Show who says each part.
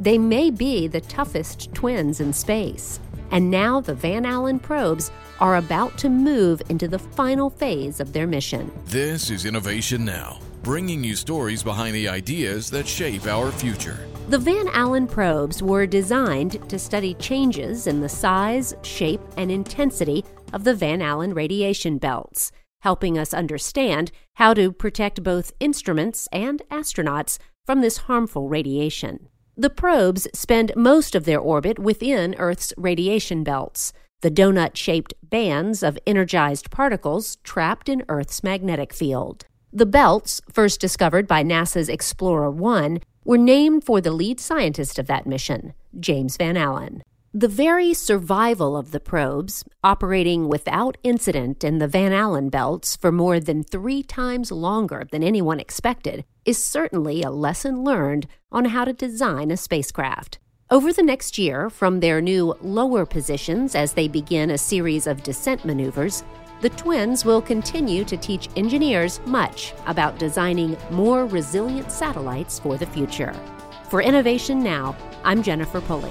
Speaker 1: They may be the toughest twins in space. And now the Van Allen probes are about to move into the final phase of their mission.
Speaker 2: This is Innovation Now, bringing you stories behind the ideas that shape our future.
Speaker 1: The Van Allen probes were designed to study changes in the size, shape, and intensity of the Van Allen radiation belts, helping us understand how to protect both instruments and astronauts from this harmful radiation. The probes spend most of their orbit within Earth's radiation belts, the donut shaped bands of energized particles trapped in Earth's magnetic field. The belts, first discovered by NASA's Explorer 1, were named for the lead scientist of that mission, James Van Allen. The very survival of the probes, operating without incident in the Van Allen belts for more than three times longer than anyone expected, is certainly a lesson learned on how to design a spacecraft. Over the next year, from their new lower positions as they begin a series of descent maneuvers, the twins will continue to teach engineers much about designing more resilient satellites for the future. For Innovation Now, I'm Jennifer Pulley.